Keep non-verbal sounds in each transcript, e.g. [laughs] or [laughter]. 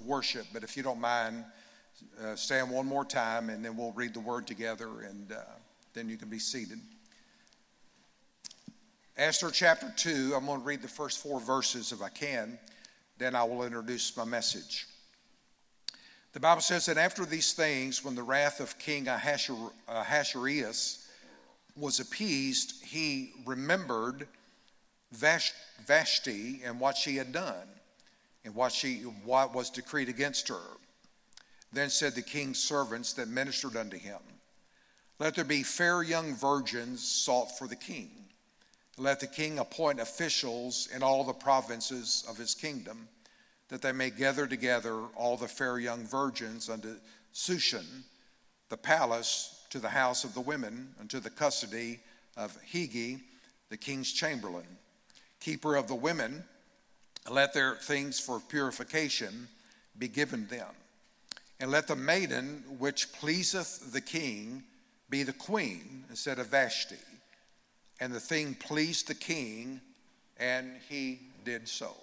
worship, but if you don't mind, uh, stand one more time and then we'll read the word together and uh, then you can be seated. Esther chapter 2, I'm going to read the first four verses if I can, then I will introduce my message. The Bible says that after these things, when the wrath of King Ahasuerus was appeased, he remembered Vashti and what she had done and what, she, what was decreed against her. Then said the king's servants that ministered unto him, Let there be fair young virgins sought for the king. Let the king appoint officials in all the provinces of his kingdom, that they may gather together all the fair young virgins unto Sushan, the palace, to the house of the women, unto the custody of Hegai, the king's chamberlain, keeper of the women let their things for purification be given them. And let the maiden which pleaseth the king be the queen instead of Vashti. And the thing pleased the king, and he did so.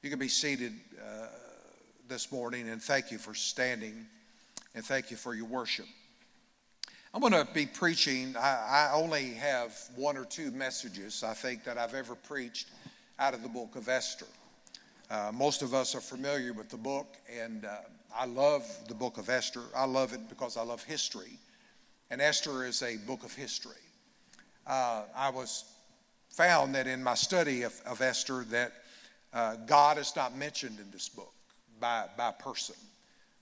You can be seated uh, this morning, and thank you for standing, and thank you for your worship. I'm going to be preaching. I, I only have one or two messages, I think, that I've ever preached out of the book of Esther. Uh, most of us are familiar with the book, and uh, I love the book of Esther. I love it because I love history, and Esther is a book of history. Uh, I was found that in my study of, of Esther that uh, God is not mentioned in this book by, by person.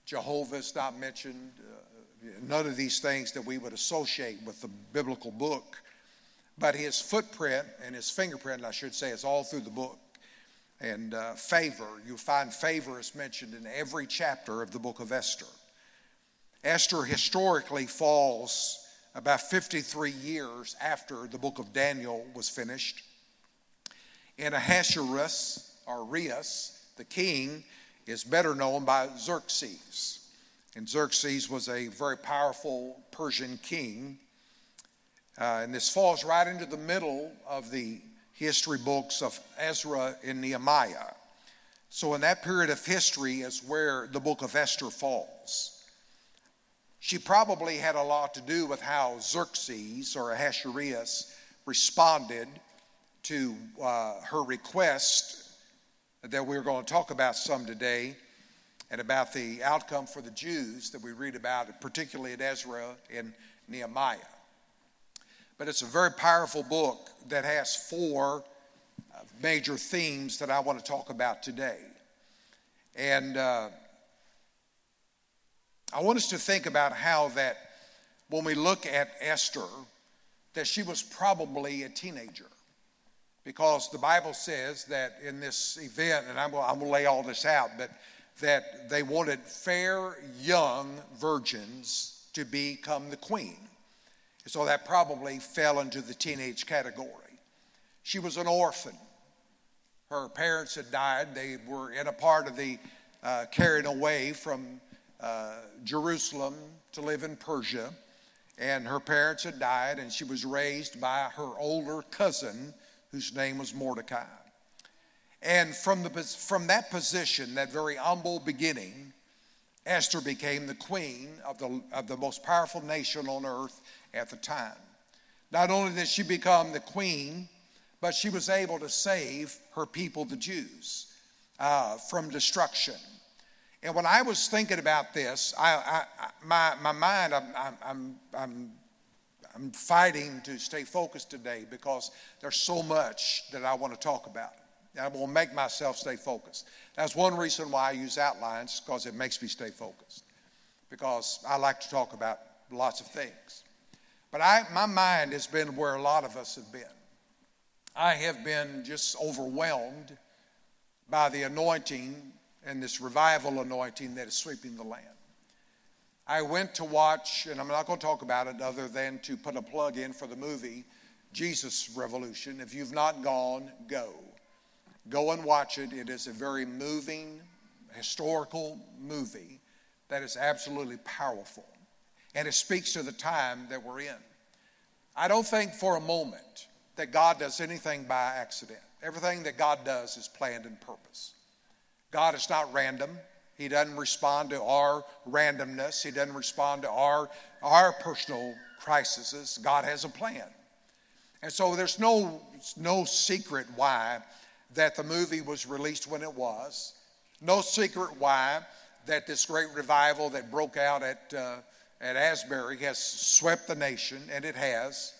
Jehovah is not mentioned. Uh, none of these things that we would associate with the biblical book but his footprint and his fingerprint, I should say, is all through the book. And uh, favor, you find favor is mentioned in every chapter of the book of Esther. Esther historically falls about 53 years after the book of Daniel was finished. And Ahasuerus, or Rias, the king, is better known by Xerxes. And Xerxes was a very powerful Persian king uh, and this falls right into the middle of the history books of Ezra and Nehemiah. So, in that period of history is where the book of Esther falls. She probably had a lot to do with how Xerxes or Ahasuerus responded to uh, her request that we're going to talk about some today and about the outcome for the Jews that we read about, particularly at Ezra and Nehemiah. But it's a very powerful book that has four uh, major themes that I want to talk about today. And uh, I want us to think about how that when we look at Esther, that she was probably a teenager. Because the Bible says that in this event, and I'm I'm going to lay all this out, but that they wanted fair young virgins to become the queen. So that probably fell into the teenage category. She was an orphan. Her parents had died. They were in a part of the uh, carried away from uh, Jerusalem to live in Persia. And her parents had died, and she was raised by her older cousin, whose name was Mordecai. And from, the, from that position, that very humble beginning, Esther became the queen of the, of the most powerful nation on earth at the time. Not only did she become the queen, but she was able to save her people, the Jews, uh, from destruction. And when I was thinking about this, I, I, my, my mind, I'm, I'm, I'm, I'm fighting to stay focused today because there's so much that I want to talk about. And I will make myself stay focused. That's one reason why I use outlines, because it makes me stay focused. Because I like to talk about lots of things. But I, my mind has been where a lot of us have been. I have been just overwhelmed by the anointing and this revival anointing that is sweeping the land. I went to watch, and I'm not going to talk about it other than to put a plug in for the movie Jesus Revolution. If you've not gone, go. Go and watch it. It is a very moving, historical movie that is absolutely powerful and it speaks to the time that we're in. I don't think for a moment that God does anything by accident. Everything that God does is planned in purpose. God is not random, He doesn't respond to our randomness. He doesn't respond to our, our personal crises. God has a plan. And so there's no, no secret why that the movie was released when it was. No secret why that this great revival that broke out at, uh, at Asbury has swept the nation, and it has,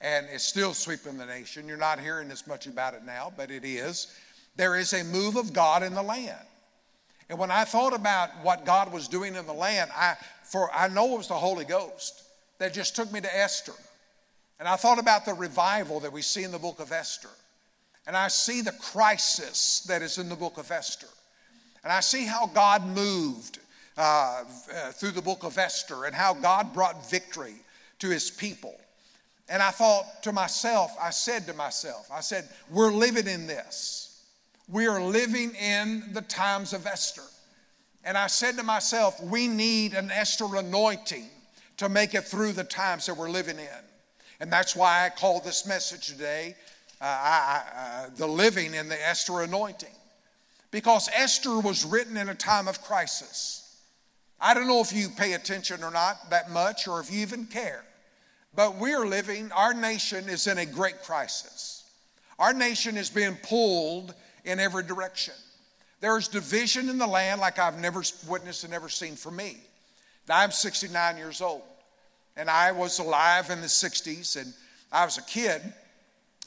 and it's still sweeping the nation. You're not hearing as much about it now, but it is. There is a move of God in the land. And when I thought about what God was doing in the land, I, for I know it was the Holy Ghost that just took me to Esther. And I thought about the revival that we see in the book of Esther. And I see the crisis that is in the book of Esther. And I see how God moved uh, uh, through the book of Esther and how God brought victory to his people. And I thought to myself, I said to myself, I said, we're living in this. We are living in the times of Esther. And I said to myself, we need an Esther anointing to make it through the times that we're living in. And that's why I call this message today uh, I, uh, The Living in the Esther Anointing. Because Esther was written in a time of crisis. I don't know if you pay attention or not that much or if you even care. But we're living, our nation is in a great crisis. Our nation is being pulled in every direction. There's division in the land like I've never witnessed and never seen for me. Now, I'm 69 years old, and I was alive in the 60s, and I was a kid.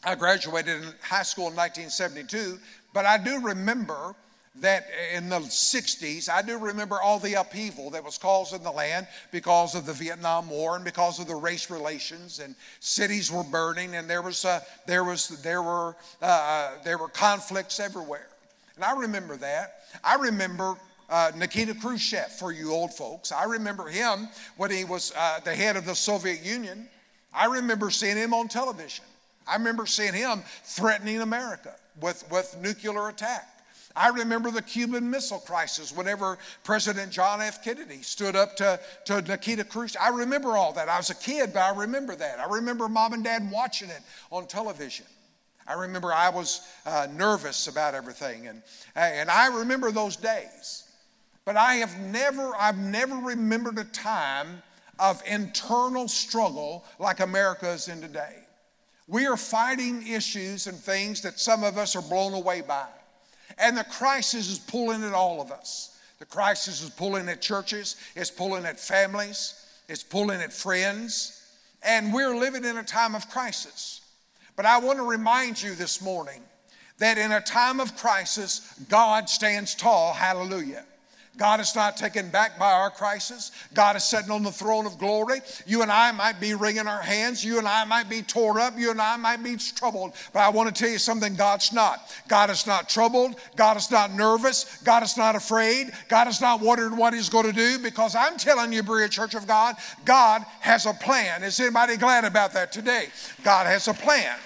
I graduated in high school in 1972, but I do remember that in the 60s, I do remember all the upheaval that was caused in the land because of the Vietnam War and because of the race relations, and cities were burning, and there was there was there were uh, uh, there were conflicts everywhere. And I remember that. I remember uh, Nikita Khrushchev for you old folks. I remember him when he was uh, the head of the Soviet Union. I remember seeing him on television. I remember seeing him threatening America with, with nuclear attack. I remember the Cuban Missile Crisis whenever President John F. Kennedy stood up to, to Nikita Khrushchev. I remember all that. I was a kid, but I remember that. I remember mom and dad watching it on television. I remember I was uh, nervous about everything, and, and I remember those days. But I have never, I've never remembered a time of internal struggle like America is in today. We are fighting issues and things that some of us are blown away by. And the crisis is pulling at all of us. The crisis is pulling at churches, it's pulling at families, it's pulling at friends. And we're living in a time of crisis. But I want to remind you this morning that in a time of crisis, God stands tall. Hallelujah. God is not taken back by our crisis. God is sitting on the throne of glory. You and I might be wringing our hands. You and I might be torn up. You and I might be troubled. But I want to tell you something God's not. God is not troubled. God is not nervous. God is not afraid. God is not wondering what He's going to do because I'm telling you, Berea Church of God, God has a plan. Is anybody glad about that today? God has a plan.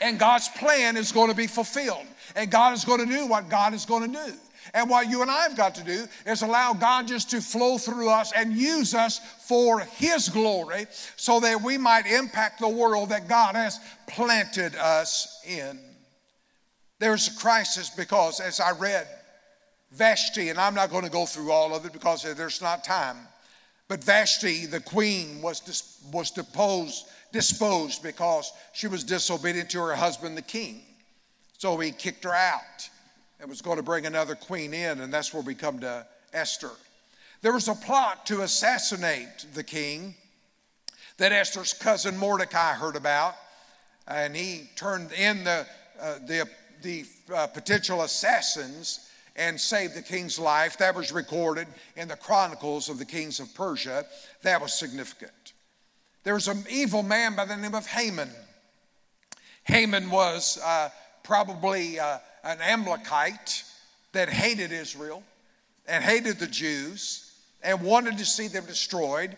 And God's plan is going to be fulfilled. And God is going to do what God is going to do. And what you and I have got to do is allow God just to flow through us and use us for His glory so that we might impact the world that God has planted us in. There's a crisis because, as I read, Vashti, and I'm not going to go through all of it because there's not time, but Vashti, the queen, was, dis- was deposed, disposed because she was disobedient to her husband, the king. So he kicked her out and was going to bring another queen in, and that's where we come to Esther. There was a plot to assassinate the king that Esther's cousin Mordecai heard about, and he turned in the, uh, the, the uh, potential assassins and saved the king's life. That was recorded in the Chronicles of the Kings of Persia. That was significant. There was an evil man by the name of Haman. Haman was uh, probably uh, an Amalekite that hated Israel and hated the Jews and wanted to see them destroyed,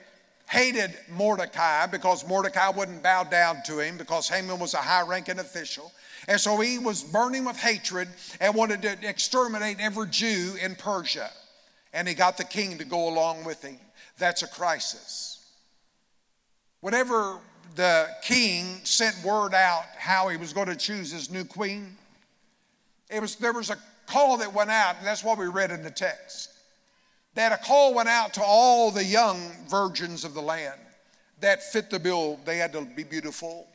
hated Mordecai because Mordecai wouldn't bow down to him because Haman was a high ranking official. And so he was burning with hatred and wanted to exterminate every Jew in Persia. And he got the king to go along with him. That's a crisis. Whenever the king sent word out how he was going to choose his new queen, it was, there was a call that went out, and that's what we read in the text. That a call went out to all the young virgins of the land that fit the bill. They had to be beautiful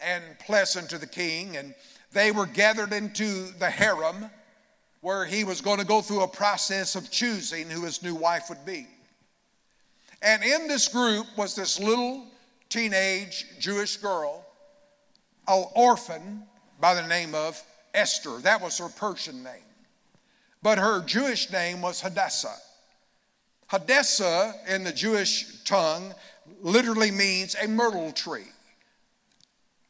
and pleasant to the king, and they were gathered into the harem where he was going to go through a process of choosing who his new wife would be. And in this group was this little teenage Jewish girl, an orphan by the name of Esther. That was her Persian name. But her Jewish name was Hadassah. Hadassah in the Jewish tongue literally means a myrtle tree.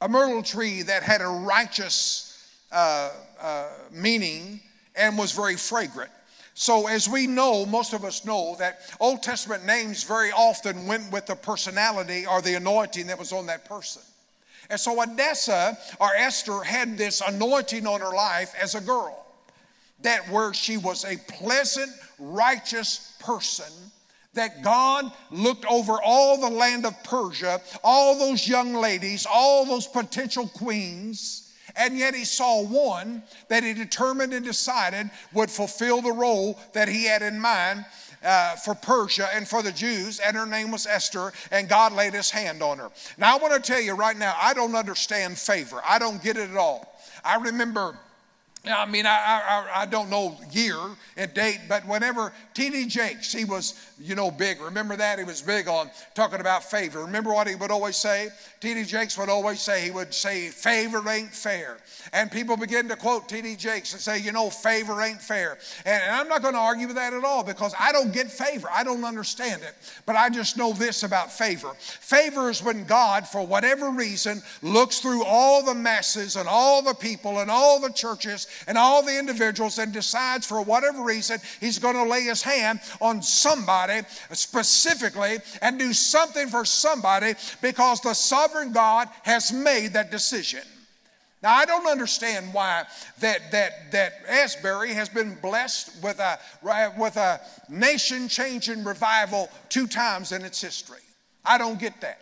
A myrtle tree that had a righteous uh, uh, meaning and was very fragrant. So, as we know, most of us know that Old Testament names very often went with the personality or the anointing that was on that person. And so, Hadassah or Esther had this anointing on her life as a girl, that where she was a pleasant, righteous person that God looked over all the land of Persia, all those young ladies, all those potential queens, and yet he saw one that he determined and decided would fulfill the role that he had in mind. Uh, for Persia and for the Jews, and her name was Esther, and God laid his hand on her. Now, I want to tell you right now, I don't understand favor. I don't get it at all. I remember I mean, I, I, I, don't know year and date, but whenever T.D. Jakes, he was, you know, big. Remember that? He was big on talking about favor. Remember what he would always say? T.D. Jakes would always say, he would say, favor ain't fair. And people begin to quote T.D. Jakes and say, you know, favor ain't fair. And, and I'm not going to argue with that at all because I don't get favor. I don't understand it. But I just know this about favor. Favor is when God, for whatever reason, looks through all the masses and all the people and all the churches and all the individuals and decides for whatever reason he's going to lay his hand on somebody specifically and do something for somebody because the sovereign God has made that decision. Now I don't understand why that that that Asbury has been blessed with a with a nation-changing revival two times in its history. I don't get that.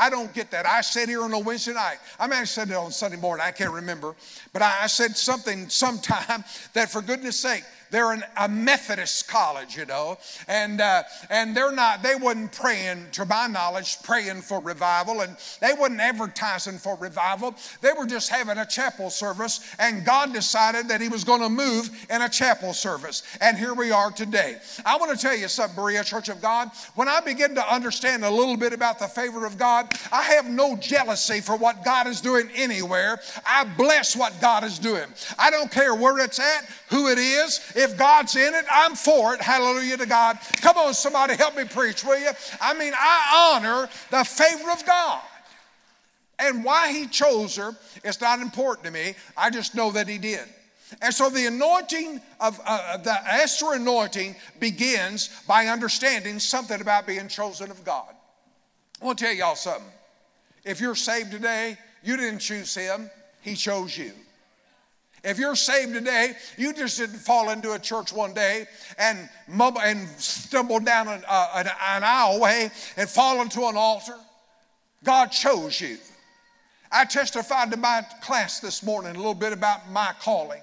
I don't get that. I said here on a Wednesday night, I may have said it on Sunday morning, I can't remember, but I, I said something sometime [laughs] that for goodness sake, they're an, a Methodist college, you know, and uh, and they're not. They wasn't praying, to my knowledge, praying for revival, and they wasn't advertising for revival. They were just having a chapel service, and God decided that He was going to move in a chapel service, and here we are today. I want to tell you something, Berea Church of God. When I begin to understand a little bit about the favor of God, I have no jealousy for what God is doing anywhere. I bless what God is doing. I don't care where it's at, who it is. If God's in it, I'm for it. Hallelujah to God. Come on, somebody, help me preach, will you? I mean, I honor the favor of God. And why he chose her it's not important to me. I just know that he did. And so the anointing of uh, the Esther anointing begins by understanding something about being chosen of God. I want to tell y'all something. If you're saved today, you didn't choose him, he chose you. If you're saved today, you just didn't fall into a church one day and mumble and stumble down an, uh, an, an and fall into an altar. God chose you. I testified to my class this morning a little bit about my calling.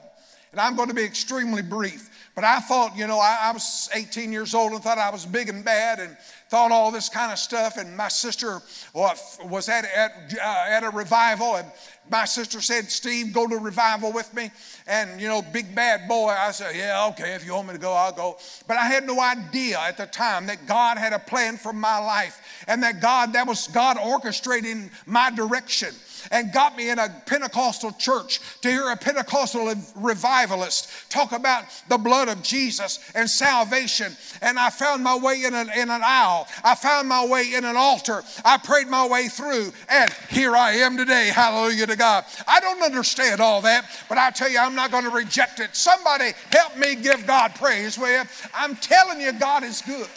And I'm going to be extremely brief. But I thought, you know, I, I, was 18 years old and thought I was big and bad and thought all this kind of stuff. And my sister was at, at, uh, at a revival, and my sister said, Steve, go to revival with me. And, you know, big bad boy, I said, yeah, okay, if you want me to go, I'll go. But I had no idea at the time that God had a plan for my life and that God, that was God orchestrating my direction and got me in a Pentecostal church to hear a Pentecostal revivalist talk about the blood of Jesus and salvation. And I found my way in an, in an aisle. I found my way in an altar. I prayed my way through, and here I am today. Hallelujah to God. I don't understand all that, but I tell you, I'm not going to reject it. Somebody help me give God praise, will you? I'm telling you, God is good.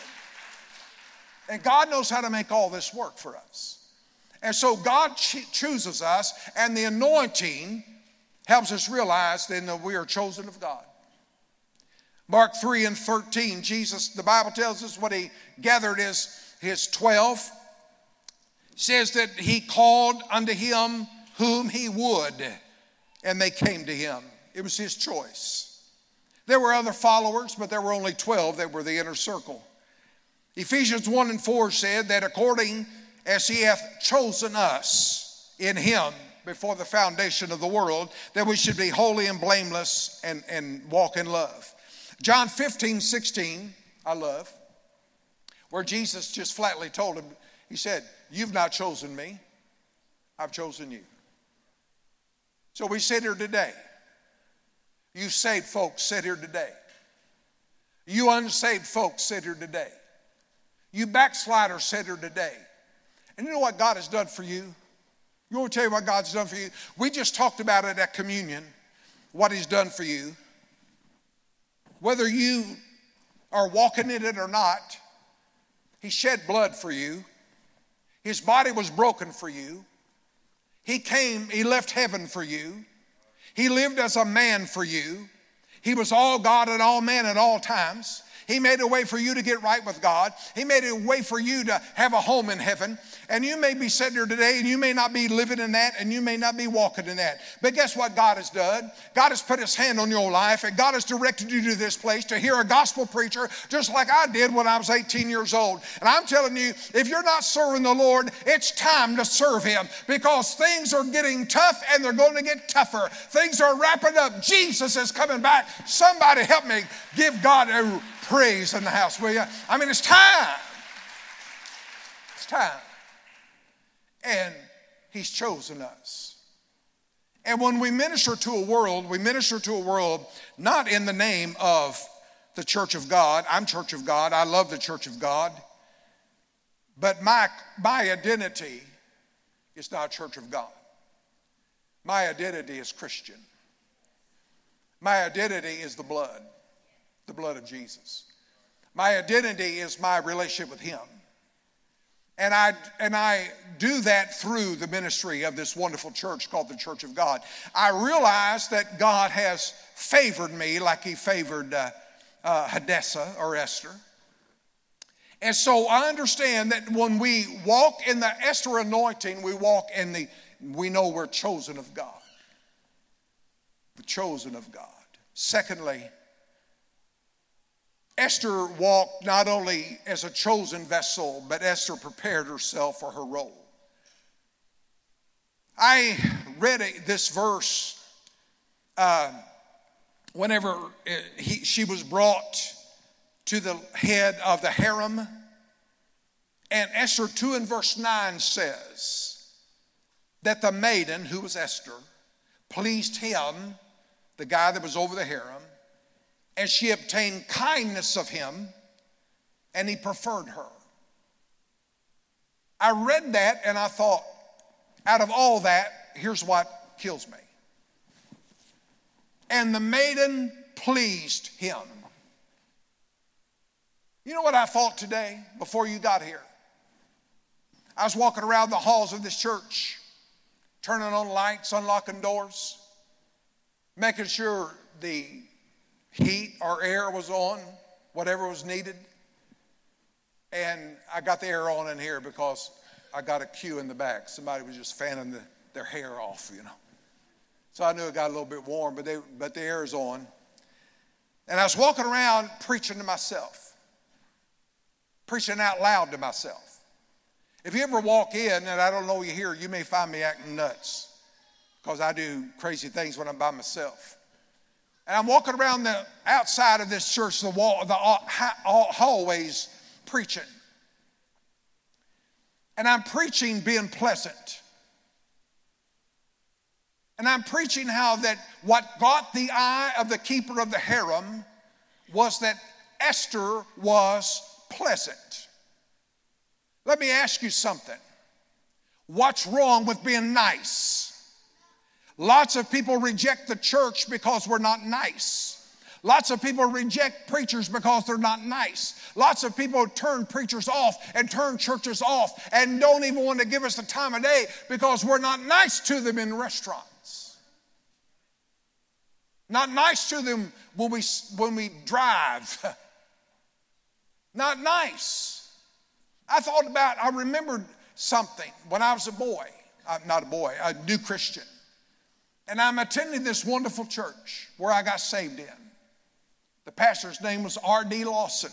And God knows how to make all this work for us. And so God chooses us, and the anointing helps us realize then that we are chosen of God. Mark 3 and 13, Jesus, the Bible tells us what he gathered his, his 12, says that he called unto him whom he would, and they came to him. It was his choice. There were other followers, but there were only 12 that were the inner circle. Ephesians 1 and 4 said that according as he hath chosen us in him before the foundation of the world, that we should be holy and blameless and, and walk in love. John 15, 16, I love, where Jesus just flatly told him, He said, You've not chosen me, I've chosen you. So we sit here today. You saved folks sit here today. You unsaved folks sit here today. You backsliders sit here today. And you know what God has done for you? You want to tell you what God's done for you? We just talked about it at communion, what He's done for you. Whether you are walking in it or not, He shed blood for you. His body was broken for you. He came, He left heaven for you. He lived as a man for you. He was all God and all man at all times. He made a way for you to get right with God. He made a way for you to have a home in heaven. And you may be sitting here today and you may not be living in that and you may not be walking in that. But guess what God has done? God has put his hand on your life and God has directed you to this place to hear a gospel preacher just like I did when I was 18 years old. And I'm telling you, if you're not serving the Lord, it's time to serve him because things are getting tough and they're going to get tougher. Things are wrapping up. Jesus is coming back. Somebody help me give God a praise in the house, will you? I mean, it's time. It's time. And He's chosen us. And when we minister to a world, we minister to a world not in the name of the church of God. I'm church of God. I love the church of God. But my, my identity is not church of God. My identity is Christian. My identity is the blood the blood of Jesus. My identity is my relationship with Him. And I, and I do that through the ministry of this wonderful church called the Church of God. I realize that God has favored me like He favored uh, uh, Hadassah or Esther. And so I understand that when we walk in the Esther anointing, we walk in the, we know we're chosen of God. The chosen of God. Secondly, Esther walked not only as a chosen vessel, but Esther prepared herself for her role. I read this verse uh, whenever he, she was brought to the head of the harem. And Esther 2 and verse 9 says that the maiden, who was Esther, pleased him, the guy that was over the harem, and she obtained kindness of him, and he preferred her. I read that and I thought, out of all that, here's what kills me. And the maiden pleased him. You know what I thought today before you got here? I was walking around the halls of this church, turning on lights, unlocking doors, making sure the heat or air was on, whatever was needed. And I got the air on in here because I got a cue in the back. Somebody was just fanning the, their hair off, you know. So I knew it got a little bit warm, but, they, but the air is on. And I was walking around preaching to myself, preaching out loud to myself. If you ever walk in and I don't know you here, you may find me acting nuts because I do crazy things when I'm by myself. And I'm walking around the outside of this church, the wall, the uh, uh, hallways, preaching. And I'm preaching being pleasant. And I'm preaching how that what got the eye of the keeper of the harem was that Esther was pleasant. Let me ask you something. What's wrong with being nice? Lots of people reject the church because we're not nice. Lots of people reject preachers because they're not nice. Lots of people turn preachers off and turn churches off and don't even want to give us the time of day because we're not nice to them in restaurants. Not nice to them when we, when we drive. [laughs] not nice. I thought about, I remembered something when I was a boy, I'm not a boy, a new Christian. And I'm attending this wonderful church where I got saved in. The pastor's name was R.D. Lawson,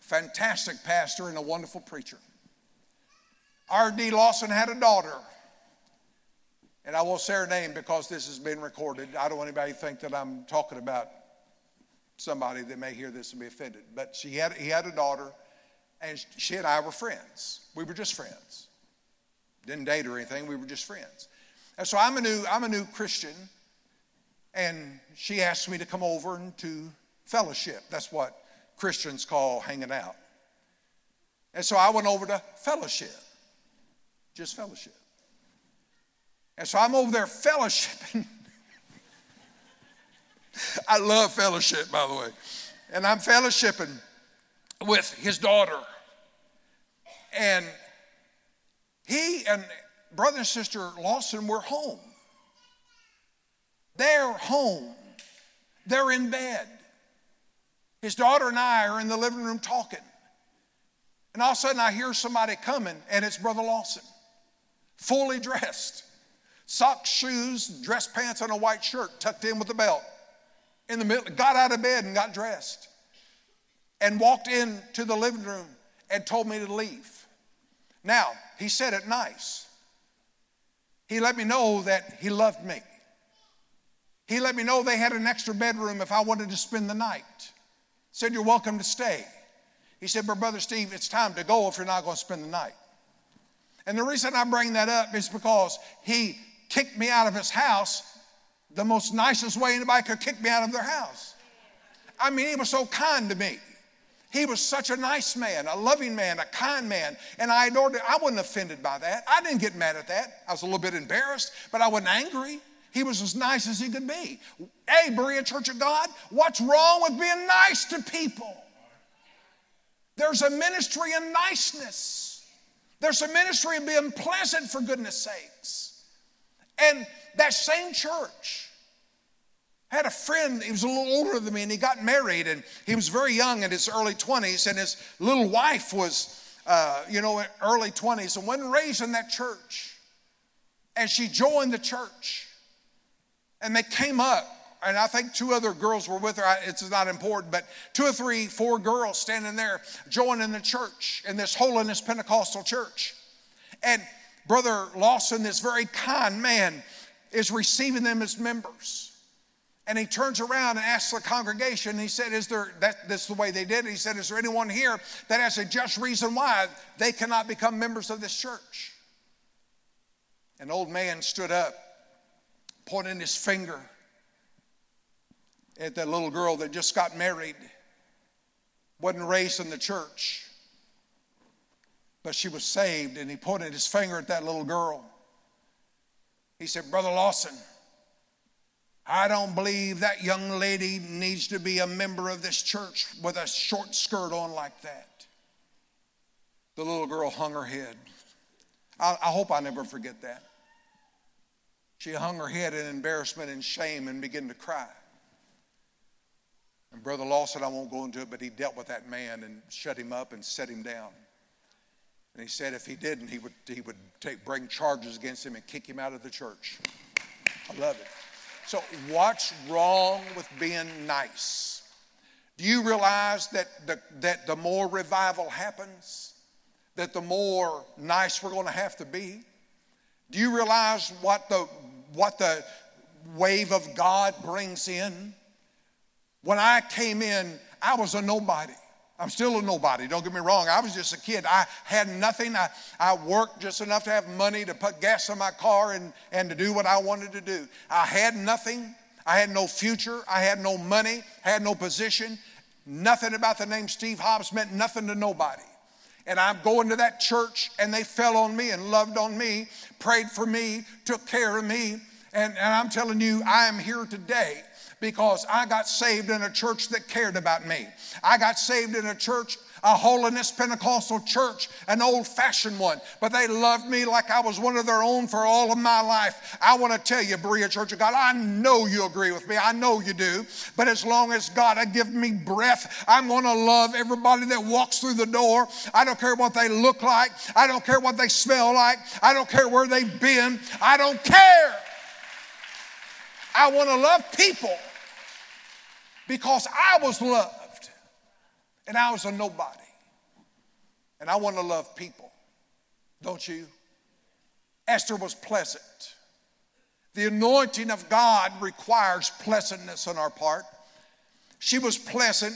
fantastic pastor and a wonderful preacher. R.D. Lawson had a daughter, and I won't say her name because this has been recorded. I don't want anybody to think that I'm talking about somebody that may hear this and be offended. But she had, he had a daughter, and she and I were friends. We were just friends. Didn't date or anything, we were just friends. And so I'm a new, I'm a new Christian, and she asked me to come over and to fellowship. That's what Christians call hanging out. And so I went over to fellowship, just fellowship. And so I'm over there fellowshipping. [laughs] I love fellowship, by the way. And I'm fellowshipping with his daughter. And he and brother and sister Lawson were home. They're home. They're in bed. His daughter and I are in the living room talking. And all of a sudden, I hear somebody coming, and it's Brother Lawson, fully [laughs] dressed socks, shoes, dress pants, and a white shirt tucked in with a belt. In the middle, got out of bed and got dressed and walked into the living room and told me to leave. Now, he said it nice. He let me know that he loved me. He let me know they had an extra bedroom if I wanted to spend the night. Said, You're welcome to stay. He said, But Brother Steve, it's time to go if you're not going to spend the night. And the reason I bring that up is because he kicked me out of his house the most nicest way anybody could kick me out of their house. I mean, he was so kind to me. He was such a nice man, a loving man, a kind man, and I adored it. I wasn't offended by that. I didn't get mad at that. I was a little bit embarrassed, but I wasn't angry. He was as nice as he could be. Hey, Berea Church of God, what's wrong with being nice to people? There's a ministry in niceness. There's a ministry in being pleasant, for goodness sakes. And that same church had a friend, he was a little older than me, and he got married, and he was very young in his early 20s, and his little wife was, uh, you know, early 20s, and wasn't raised in that church. And she joined the church. And they came up, and I think two other girls were with her. It's not important, but two or three, four girls standing there joining the church in this holiness Pentecostal church. And Brother Lawson, this very kind man, is receiving them as members. And he turns around and asks the congregation, he said, Is there, that, that's the way they did it. He said, Is there anyone here that has a just reason why they cannot become members of this church? An old man stood up, pointing his finger at that little girl that just got married, wasn't raised in the church, but she was saved, and he pointed his finger at that little girl. He said, Brother Lawson, I don't believe that young lady needs to be a member of this church with a short skirt on like that. The little girl hung her head. I, I hope I never forget that. She hung her head in embarrassment and shame and began to cry. And Brother Lawson, said I won't go into it, but he dealt with that man and shut him up and set him down. And he said if he didn't, he would, he would take, bring charges against him and kick him out of the church. I love it. So, what's wrong with being nice? Do you realize that the, that the more revival happens, that the more nice we're going to have to be? Do you realize what the, what the wave of God brings in? When I came in, I was a nobody. I'm still a nobody, don't get me wrong. I was just a kid. I had nothing. I, I worked just enough to have money to put gas in my car and, and to do what I wanted to do. I had nothing. I had no future. I had no money. I had no position. Nothing about the name Steve Hobbs meant nothing to nobody. And I'm going to that church, and they fell on me and loved on me, prayed for me, took care of me. And, and I'm telling you, I am here today because I got saved in a church that cared about me. I got saved in a church a holiness Pentecostal church, an old fashioned one, but they loved me like I was one of their own for all of my life. I want to tell you, Berea Church of God, I know you agree with me. I know you do. But as long as God has given me breath, I'm going to love everybody that walks through the door. I don't care what they look like, I don't care what they smell like, I don't care where they've been, I don't care. I want to love people. Because I was loved and I was a nobody. And I want to love people, don't you? Esther was pleasant. The anointing of God requires pleasantness on our part. She was pleasant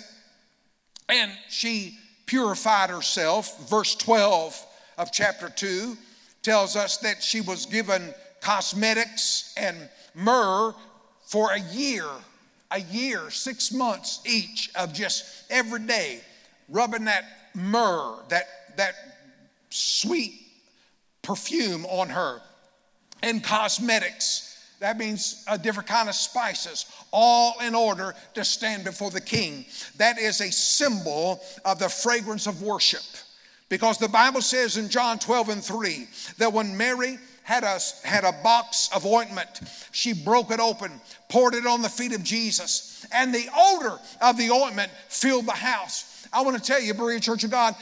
and she purified herself. Verse 12 of chapter 2 tells us that she was given cosmetics and myrrh for a year, a year, six months each of just every day rubbing that myrrh, that, that sweet perfume on her, and cosmetics. That means a different kind of spices, all in order to stand before the king. That is a symbol of the fragrance of worship. Because the Bible says in John 12 and 3 that when Mary had a, had a box of ointment, she broke it open, poured it on the feet of Jesus, and the odor of the ointment filled the house. I want to tell you, Berea Church of God,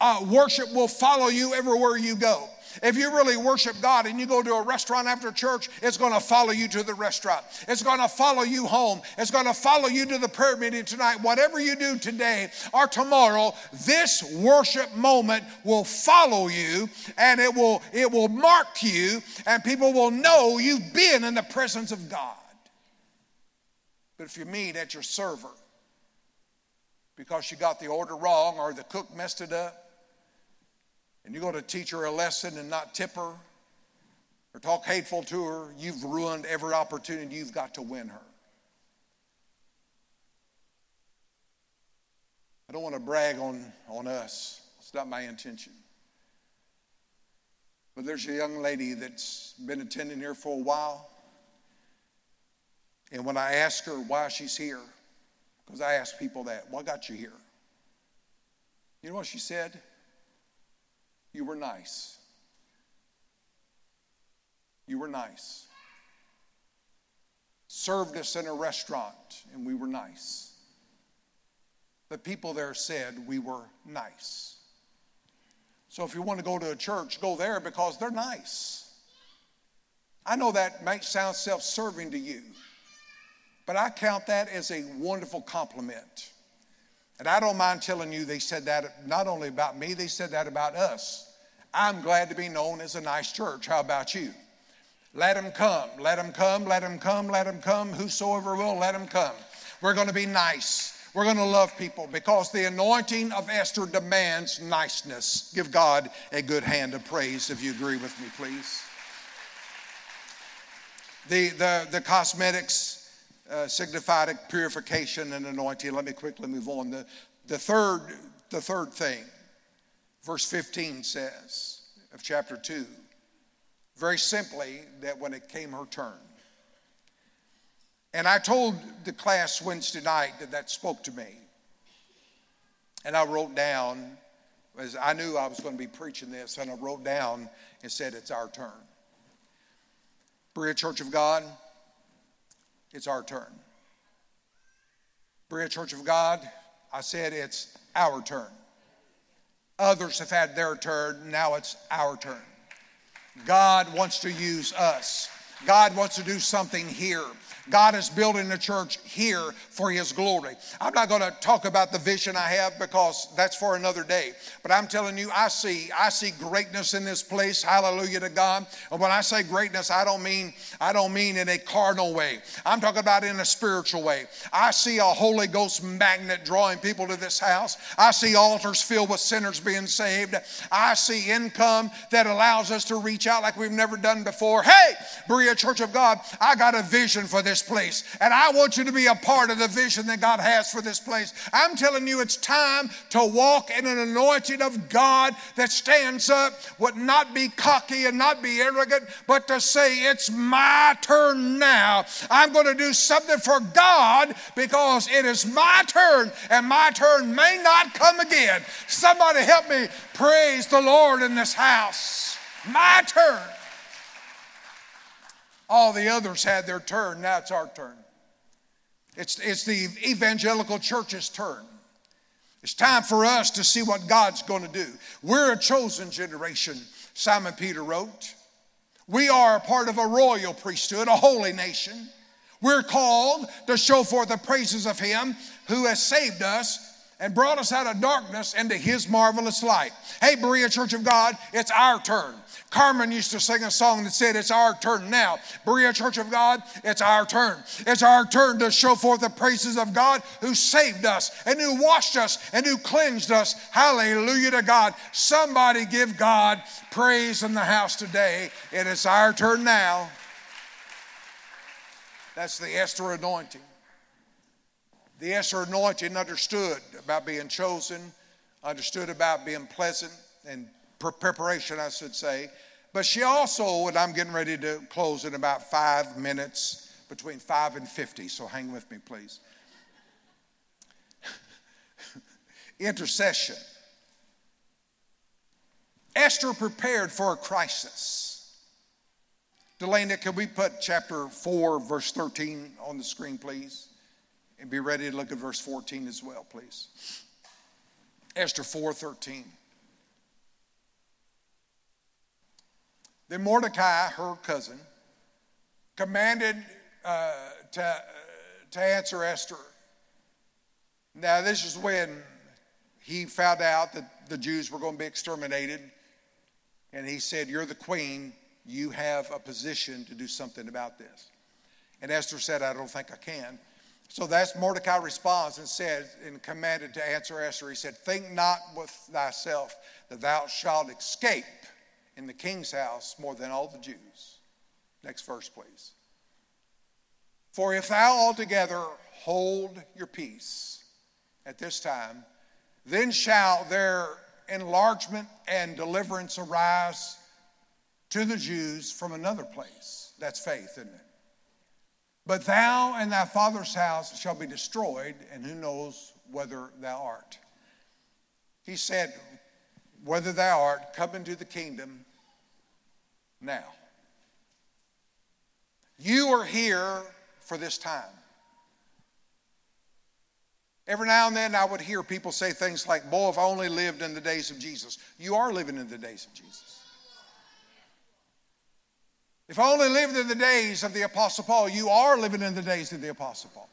uh, worship will follow you everywhere you go. If you really worship God and you go to a restaurant after church, it's going to follow you to the restaurant. It's going to follow you home. It's going to follow you to the prayer meeting tonight. Whatever you do today or tomorrow, this worship moment will follow you and it will it will mark you and people will know you've been in the presence of God. But if you meet at your server because you got the order wrong or the cook messed it up, and you're going to teach her a lesson and not tip her or talk hateful to her, you've ruined every opportunity you've got to win her. I don't want to brag on, on us, it's not my intention. But there's a young lady that's been attending here for a while. And when I ask her why she's here, because I ask people that, what got you here? You know what she said? You were nice. You were nice. Served us in a restaurant and we were nice. The people there said we were nice. So if you want to go to a church, go there because they're nice. I know that might sound self serving to you, but I count that as a wonderful compliment. And I don't mind telling you, they said that not only about me, they said that about us. I'm glad to be known as a nice church. How about you? Let them come, let them come, let them come, let them come. Whosoever will, let them come. We're going to be nice. We're going to love people because the anointing of Esther demands niceness. Give God a good hand of praise if you agree with me, please. The, the, the cosmetics uh, signified a purification and anointing. Let me quickly move on. The, the, third, the third thing, verse 15 says of chapter 2, very simply, that when it came her turn, and I told the class Wednesday night that that spoke to me. And I wrote down, as I knew I was going to be preaching this, and I wrote down and said, It's our turn. Berea Church of God, it's our turn. Berea Church of God, I said it's our turn. Others have had their turn, now it's our turn. God wants to use us. God wants to do something here. God is building a church here for His glory. I'm not going to talk about the vision I have because that's for another day. But I'm telling you, I see, I see greatness in this place. Hallelujah to God. And when I say greatness, I don't mean, I don't mean in a carnal way. I'm talking about in a spiritual way. I see a Holy Ghost magnet drawing people to this house. I see altars filled with sinners being saved. I see income that allows us to reach out like we've never done before. Hey, Berea Church of God, I got a vision for this this place. And I want you to be a part of the vision that God has for this place. I'm telling you, it's time to walk in an anointing of God that stands up, would not be cocky and not be arrogant, but to say, It's my turn now. I'm going to do something for God because it is my turn and my turn may not come again. Somebody help me praise the Lord in this house. My turn. All the others had their turn. Now it's our turn. It's, it's the evangelical church's turn. It's time for us to see what God's going to do. We're a chosen generation, Simon Peter wrote. We are a part of a royal priesthood, a holy nation. We're called to show forth the praises of Him who has saved us and brought us out of darkness into His marvelous light. Hey, Berea Church of God, it's our turn. Carmen used to sing a song that said, It's our turn now. Berea Church of God, it's our turn. It's our turn to show forth the praises of God who saved us and who washed us and who cleansed us. Hallelujah to God. Somebody give God praise in the house today. It is our turn now. That's the Esther anointing. The Esther anointing understood about being chosen, understood about being pleasant and preparation, I should say. But she also, and I'm getting ready to close in about five minutes, between five and 50, so hang with me, please. [laughs] Intercession. Esther prepared for a crisis. Delana, can we put chapter 4, verse 13 on the screen, please? And be ready to look at verse 14 as well, please. Esther 4:13. Then Mordecai, her cousin, commanded uh, to, uh, to answer Esther. Now, this is when he found out that the Jews were going to be exterminated. And he said, You're the queen. You have a position to do something about this. And Esther said, I don't think I can. So that's Mordecai responds and said, and commanded to answer Esther, he said, Think not with thyself that thou shalt escape in the king's house more than all the Jews. Next verse, please. For if thou altogether hold your peace at this time, then shall their enlargement and deliverance arise to the Jews from another place. That's faith, isn't it? But thou and thy father's house shall be destroyed, and who knows whether thou art. He said, whether thou art, come into the kingdom now. You are here for this time. Every now and then I would hear people say things like, Boy, if I only lived in the days of Jesus. You are living in the days of Jesus. If I only lived in the days of the Apostle Paul, you are living in the days of the Apostle Paul.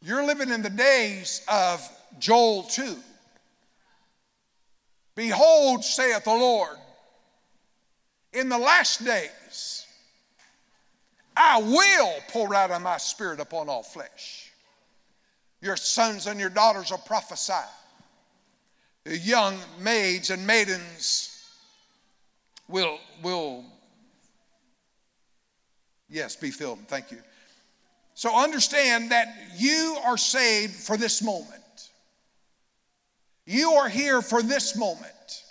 You're living in the days of Joel 2. Behold, saith the Lord, in the last days, I will pour out of my spirit upon all flesh. Your sons and your daughters will prophesy. The young maids and maidens will, will, yes, be filled. Thank you. So understand that you are saved for this moment. You are here for this moment.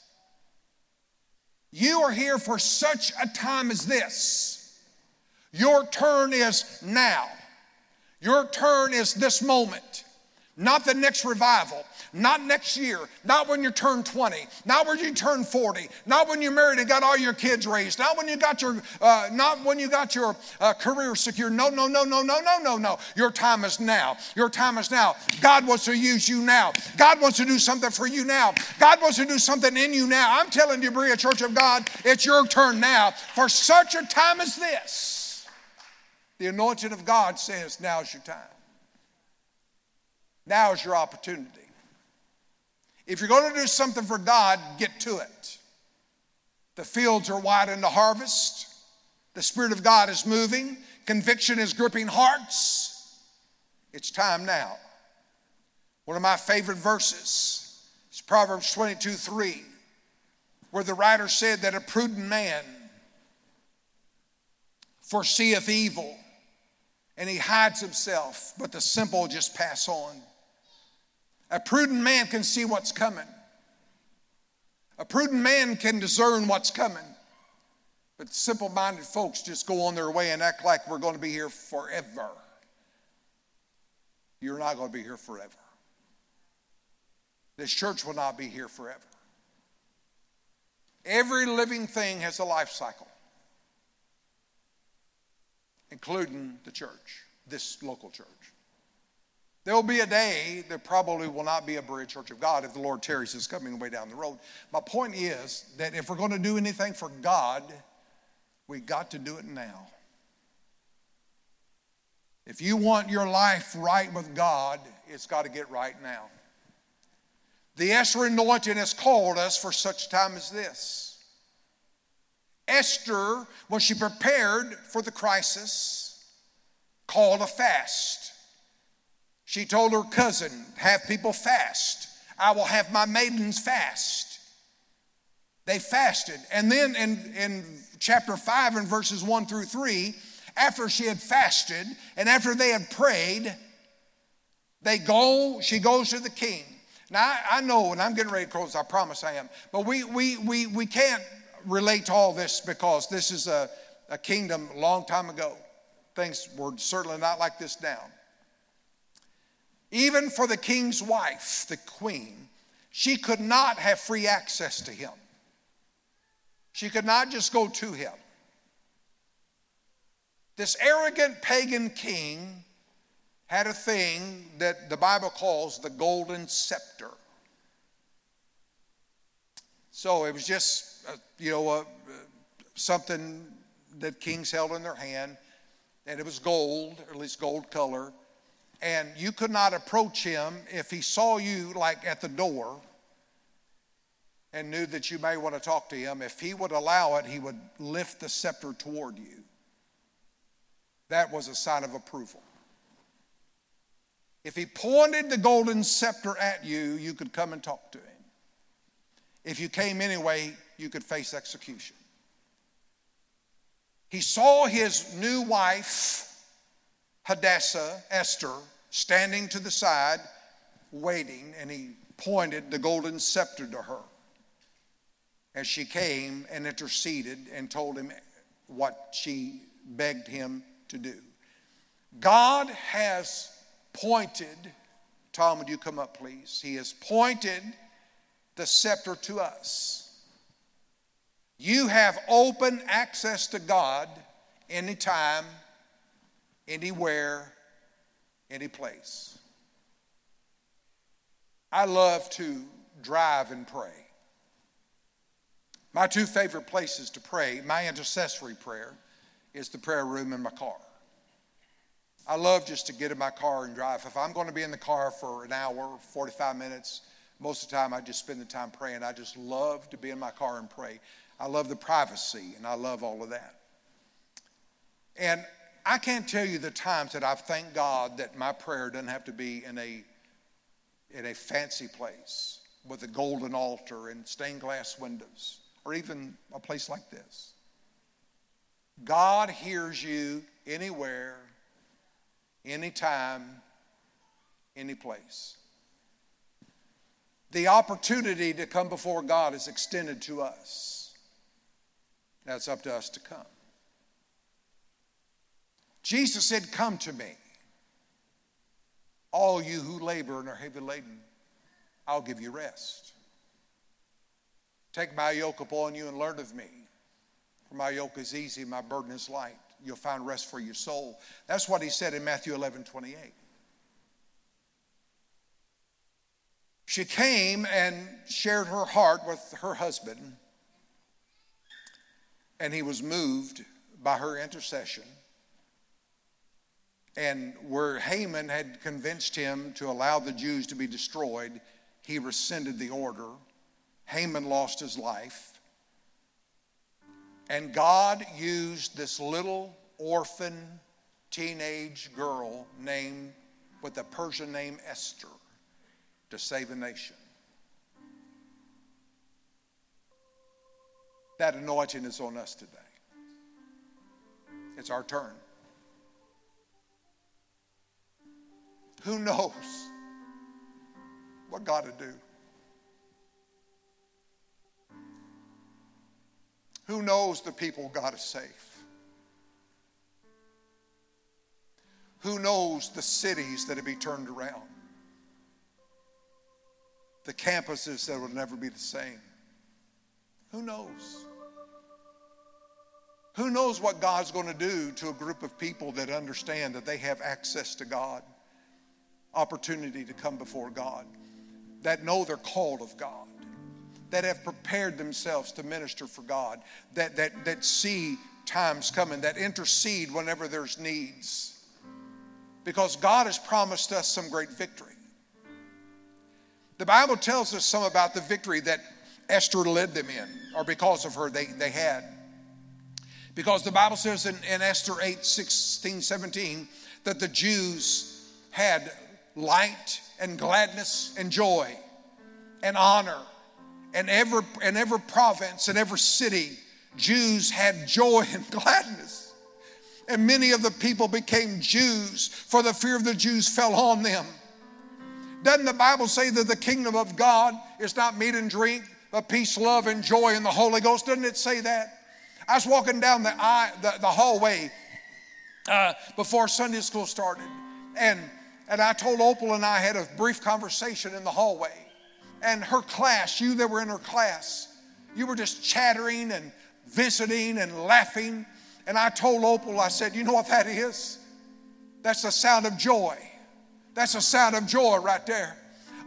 You are here for such a time as this. Your turn is now. Your turn is this moment, not the next revival, not next year, not when you turn 20, not when you turn 40, not when you're married and got all your kids raised, not when you got your, uh, not when you got your uh, career secure. No, no, no, no, no, no, no, no. Your time is now. Your time is now. God wants to use you now. God wants to do something for you now. God wants to do something in you now. I'm telling you, Berea Church of God, it's your turn now for such a time as this. The anointing of God says, now's your time. Now is your opportunity. If you're going to do something for God, get to it. The fields are wide in the harvest. The Spirit of God is moving. Conviction is gripping hearts. It's time now. One of my favorite verses is Proverbs 22 3, where the writer said that a prudent man foreseeth evil and he hides himself, but the simple just pass on. A prudent man can see what's coming. A prudent man can discern what's coming. But simple minded folks just go on their way and act like we're going to be here forever. You're not going to be here forever. This church will not be here forever. Every living thing has a life cycle, including the church, this local church. There will be a day there probably will not be a Berea Church of God if the Lord tarries his coming way down the road. My point is that if we're going to do anything for God, we got to do it now. If you want your life right with God, it's got to get right now. The Esther anointing has called us for such time as this. Esther, when she prepared for the crisis, called a fast. She told her cousin, Have people fast. I will have my maidens fast. They fasted. And then in, in chapter 5 and verses 1 through 3, after she had fasted and after they had prayed, they go, she goes to the king. Now, I, know, and I'm getting ready to close, I promise I am, but we, we, we, we can't relate to all this because this is a, a kingdom long time ago. Things were certainly not like this now. Even for the king's wife, the queen, she could not have free access to him. She could not just go to him. This arrogant pagan king had a thing that the Bible calls the golden scepter. So it was just, uh, you know, uh, something that kings held in their hand, and it was gold, or at least gold color. And you could not approach him if he saw you like at the door and knew that you may want to talk to him. If he would allow it, he would lift the scepter toward you. That was a sign of approval. If he pointed the golden scepter at you, you could come and talk to him. If you came anyway, you could face execution. He saw his new wife, Hadassah, Esther, standing to the side, waiting, and he pointed the golden scepter to her as she came and interceded and told him what she begged him to do. God has pointed, Tom, would you come up, please? He has pointed the scepter to us. You have open access to God anytime, anywhere, any place. I love to drive and pray. My two favorite places to pray, my intercessory prayer, is the prayer room in my car. I love just to get in my car and drive. If I'm going to be in the car for an hour, 45 minutes, most of the time I just spend the time praying. I just love to be in my car and pray. I love the privacy and I love all of that. And I can't tell you the times that I've thanked God that my prayer doesn't have to be in a in a fancy place with a golden altar and stained glass windows or even a place like this. God hears you anywhere, anytime, any place. The opportunity to come before God is extended to us. It's up to us to come. Jesus said, Come to me, all you who labor and are heavy laden, I'll give you rest. Take my yoke upon you and learn of me. For my yoke is easy, my burden is light. You'll find rest for your soul. That's what he said in Matthew 11 28. She came and shared her heart with her husband, and he was moved by her intercession. And where Haman had convinced him to allow the Jews to be destroyed, he rescinded the order. Haman lost his life. And God used this little orphan teenage girl named with a Persian name Esther to save a nation. That anointing is on us today. It's our turn. Who knows what God will do? Who knows the people God is safe? Who knows the cities that will be turned around? The campuses that will never be the same? Who knows? Who knows what God's going to do to a group of people that understand that they have access to God, opportunity to come before God, that know they're called of God? that have prepared themselves to minister for God, that, that, that see times coming, that intercede whenever there's needs. because God has promised us some great victory. The Bible tells us some about the victory that Esther led them in, or because of her, they, they had. Because the Bible says in, in Esther 8 16, 17, that the Jews had light and gladness and joy and honor. And every, in every province and every city, Jews had joy and [laughs] gladness. And many of the people became Jews, for the fear of the Jews fell on them. Doesn't the Bible say that the kingdom of God is not meat and drink, but peace, love, and joy in the Holy Ghost? Doesn't it say that? I was walking down the, the, the hallway uh, before Sunday school started, and, and I told Opal and I had a brief conversation in the hallway. And her class, you that were in her class, you were just chattering and visiting and laughing. And I told Opal, I said, You know what that is? That's the sound of joy. That's the sound of joy right there.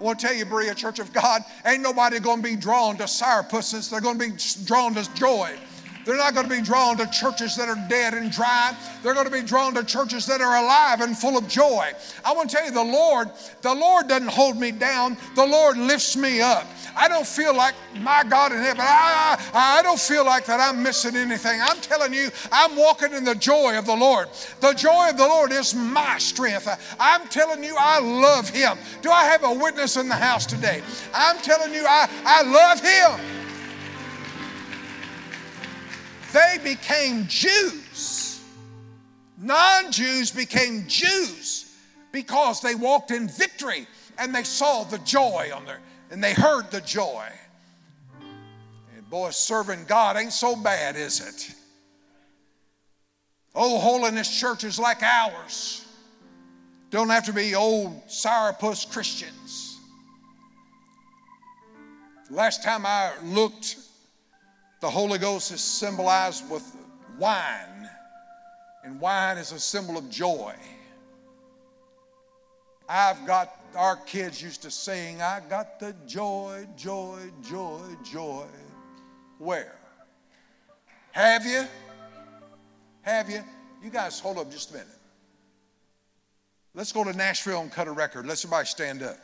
I want to tell you, Berea Church of God, ain't nobody going to be drawn to sourpusses. They're going to be drawn to joy. They're not going to be drawn to churches that are dead and dry. They're going to be drawn to churches that are alive and full of joy. I want to tell you, the Lord, the Lord doesn't hold me down. The Lord lifts me up. I don't feel like my God in heaven. I, I, I don't feel like that I'm missing anything. I'm telling you, I'm walking in the joy of the Lord. The joy of the Lord is my strength. I'm telling you, I love Him. Do I have a witness in the house today? I'm telling you, I, I love Him. They became Jews. Non Jews became Jews because they walked in victory and they saw the joy on their, and they heard the joy. And boy, serving God ain't so bad, is it? Oh, holiness churches like ours don't have to be old sourpuss Christians. Last time I looked the Holy Ghost is symbolized with wine, and wine is a symbol of joy. I've got, our kids used to sing, I got the joy, joy, joy, joy. Where? Have you? Have you? You guys hold up just a minute. Let's go to Nashville and cut a record. Let's everybody stand up.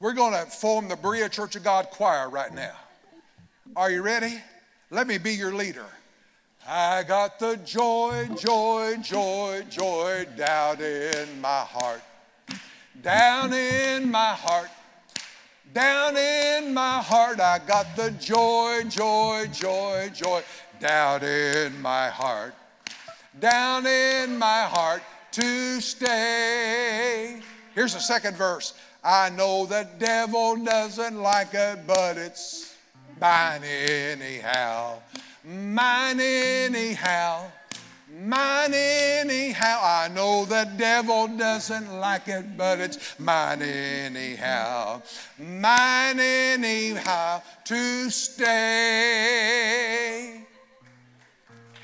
We're going to form the Berea Church of God choir right now. Are you ready? Let me be your leader. I got the joy, joy, joy, joy down in my heart. Down in my heart. Down in my heart, I got the joy, joy, joy, joy down in my heart. Down in my heart to stay. Here's the second verse. I know the devil doesn't like it, but it's Mine anyhow. Mine anyhow. Mine anyhow. I know the devil doesn't like it, but it's mine anyhow. Mine anyhow to stay.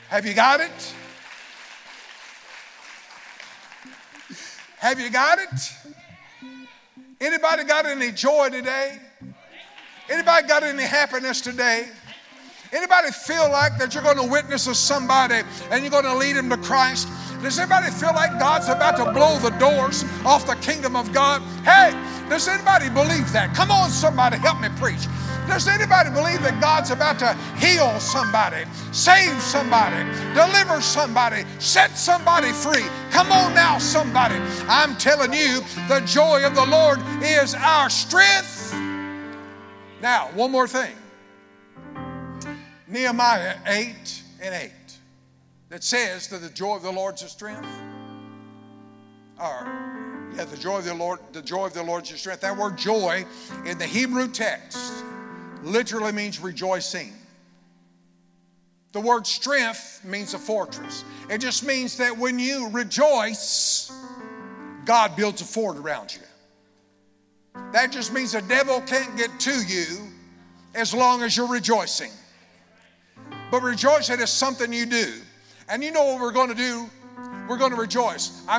Have you got it? Have you got it? Anybody got any joy today? Anybody got any happiness today? Anybody feel like that you're going to witness to somebody and you're going to lead them to Christ? Does anybody feel like God's about to blow the doors off the kingdom of God? Hey, does anybody believe that? Come on, somebody, help me preach. Does anybody believe that God's about to heal somebody, save somebody, deliver somebody, set somebody free? Come on now, somebody. I'm telling you, the joy of the Lord is our strength. Now, one more thing Nehemiah 8 and 8 that says that the joy of the Lord's your strength. Or, yeah, the joy of the Lord, the joy of the Lord's your strength. That word joy in the Hebrew text literally means rejoicing. The word strength means a fortress. It just means that when you rejoice, God builds a fort around you. That just means the devil can't get to you as long as you're rejoicing. But rejoicing is something you do. And you know what we're going to do? We're going to rejoice. I'm